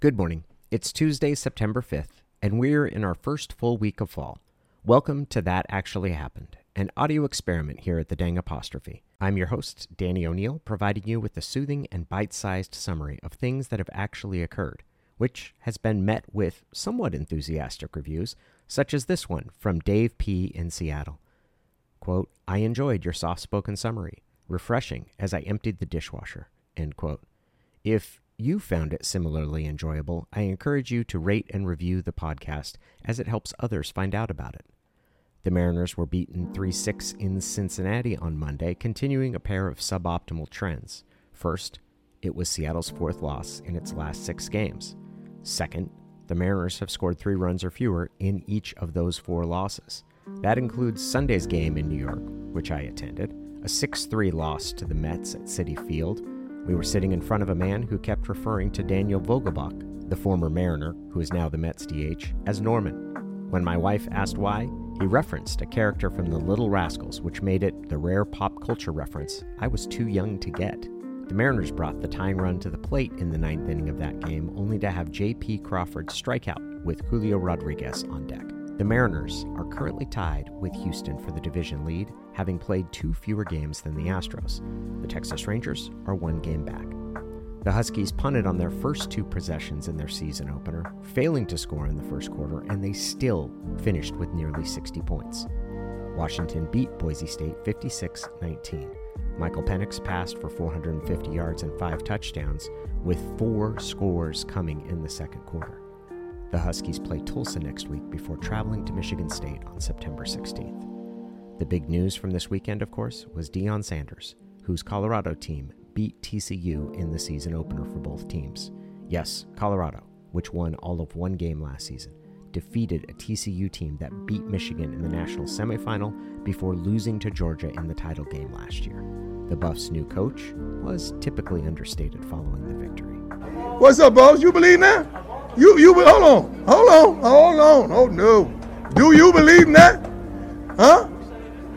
Good morning. It's Tuesday, September 5th, and we're in our first full week of fall. Welcome to That Actually Happened, an audio experiment here at the Dang Apostrophe. I'm your host, Danny O'Neil, providing you with a soothing and bite sized summary of things that have actually occurred, which has been met with somewhat enthusiastic reviews, such as this one from Dave P. in Seattle. Quote, I enjoyed your soft spoken summary, refreshing as I emptied the dishwasher. End quote. If you found it similarly enjoyable, I encourage you to rate and review the podcast as it helps others find out about it. The Mariners were beaten 3 6 in Cincinnati on Monday, continuing a pair of suboptimal trends. First, it was Seattle's fourth loss in its last six games. Second, the Mariners have scored three runs or fewer in each of those four losses. That includes Sunday's game in New York, which I attended, a 6 3 loss to the Mets at Citi Field. We were sitting in front of a man who kept referring to Daniel Vogelbach, the former Mariner, who is now the Mets DH, as Norman. When my wife asked why, he referenced a character from The Little Rascals, which made it the rare pop culture reference I was too young to get. The Mariners brought the tying run to the plate in the ninth inning of that game, only to have J.P. Crawford strike out with Julio Rodriguez on deck. The Mariners are currently tied with Houston for the division lead, having played two fewer games than the Astros. The Texas Rangers are one game back. The Huskies punted on their first two possessions in their season opener, failing to score in the first quarter, and they still finished with nearly 60 points. Washington beat Boise State 56 19. Michael Penix passed for 450 yards and five touchdowns, with four scores coming in the second quarter. The Huskies play Tulsa next week before traveling to Michigan State on September 16th. The big news from this weekend, of course, was Deion Sanders, whose Colorado team beat TCU in the season opener for both teams. Yes, Colorado, which won all of one game last season, defeated a TCU team that beat Michigan in the national semifinal before losing to Georgia in the title game last year. The Buffs' new coach was typically understated following the victory. What's up, boss? You believe that? You you hold on, hold on, hold on. Oh no. Do you believe that? Huh?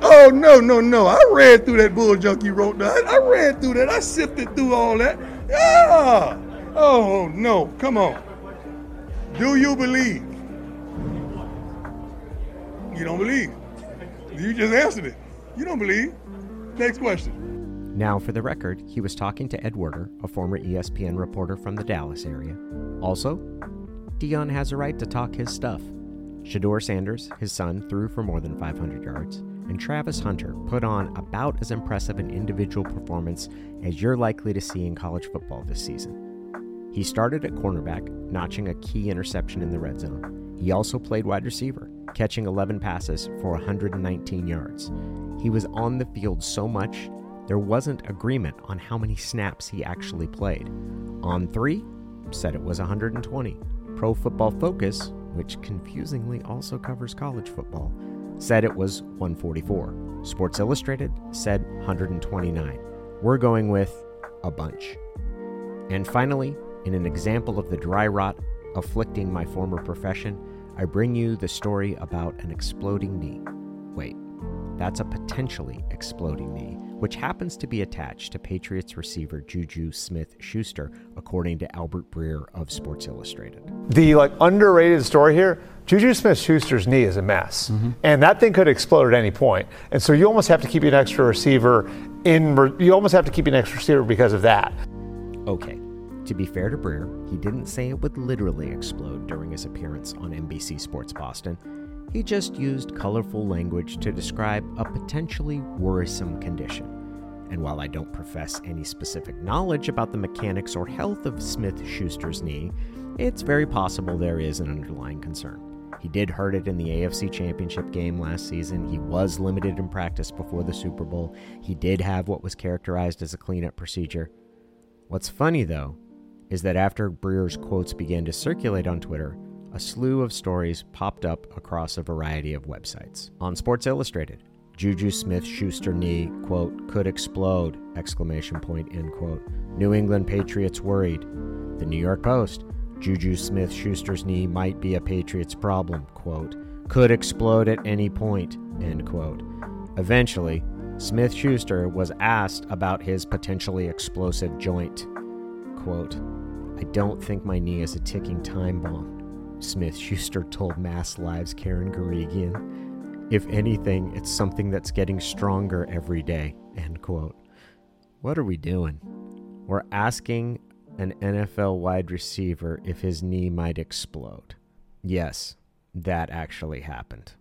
Oh no, no, no. I read through that bull junk you wrote down. I read through that. I sifted through all that. Yeah. Oh no. Come on. Do you believe? You don't believe. You just answered it. You don't believe. Next question. Now, for the record, he was talking to Ed Werder, a former ESPN reporter from the Dallas area. Also, Deion has a right to talk his stuff. Shedeur Sanders, his son, threw for more than 500 yards, and Travis Hunter put on about as impressive an individual performance as you're likely to see in college football this season. He started at cornerback, notching a key interception in the red zone. He also played wide receiver, catching 11 passes for 119 yards. He was on the field so much there wasn't agreement on how many snaps he actually played. On3, said it was 120. Pro Football Focus, which confusingly also covers college football, said it was 144. Sports Illustrated said 129. We're going with a bunch. And finally, in an example of the dry rot afflicting my former profession, I bring you the story about an exploding knee. Wait, that's a potentially exploding knee, which happens to be attached to Patriots receiver Juju Smith Schuster, according to Albert Breer of Sports Illustrated. The like underrated story here, Juju Smith-Schuster's knee is a mess, mm-hmm. and that thing could explode at any point. And so you almost have to keep an extra receiver in. You almost have to keep an extra receiver because of that. Okay, to be fair to Breer, he didn't say it would literally explode during his appearance on NBC Sports Boston. He just used colorful language to describe a potentially worrisome condition. And while I don't profess any specific knowledge about the mechanics or health of Smith Schuster's knee, it's very possible there is an underlying concern. He did hurt it in the AFC Championship game last season. He was limited in practice before the Super Bowl. He did have what was characterized as a cleanup procedure. What's funny, though, is that after Breer's quotes began to circulate on Twitter, a slew of stories popped up across a variety of websites. On Sports Illustrated, Juju Smith Schuster knee, quote, could explode, exclamation point, end quote. New England Patriots worried. The New York Post, Juju Smith Schuster's knee might be a Patriots problem, quote, could explode at any point, end quote. Eventually, Smith Schuster was asked about his potentially explosive joint. Quote, I don't think my knee is a ticking time bomb, Smith Schuster told Mass Live's Karen Guregian. If anything, it's something that's getting stronger every day. End quote. What are we doing? We're asking an NFL wide receiver if his knee might explode. Yes, that actually happened.